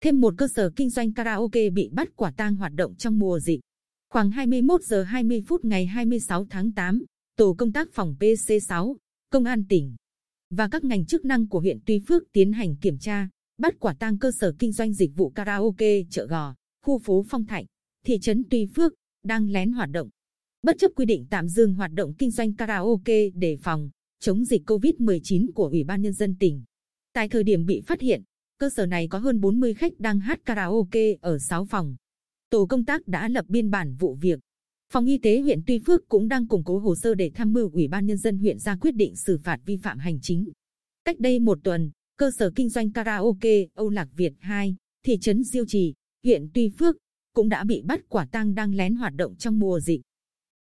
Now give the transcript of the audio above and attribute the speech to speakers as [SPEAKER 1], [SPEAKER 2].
[SPEAKER 1] thêm một cơ sở kinh doanh karaoke bị bắt quả tang hoạt động trong mùa dịch. Khoảng 21 giờ 20 phút ngày 26 tháng 8, tổ công tác phòng PC6, công an tỉnh và các ngành chức năng của huyện Tuy Phước tiến hành kiểm tra, bắt quả tang cơ sở kinh doanh dịch vụ karaoke chợ gò, khu phố Phong Thạnh, thị trấn Tuy Phước đang lén hoạt động. Bất chấp quy định tạm dừng hoạt động kinh doanh karaoke để phòng chống dịch COVID-19 của Ủy ban nhân dân tỉnh. Tại thời điểm bị phát hiện, cơ sở này có hơn 40 khách đang hát karaoke ở 6 phòng. Tổ công tác đã lập biên bản vụ việc. Phòng y tế huyện Tuy Phước cũng đang củng cố hồ sơ để tham mưu Ủy ban nhân dân huyện ra quyết định xử phạt vi phạm hành chính. Cách đây một tuần, cơ sở kinh doanh karaoke Âu Lạc Việt 2, thị trấn Diêu Trì, huyện Tuy Phước cũng đã bị bắt quả tang đang lén hoạt động trong mùa dịch.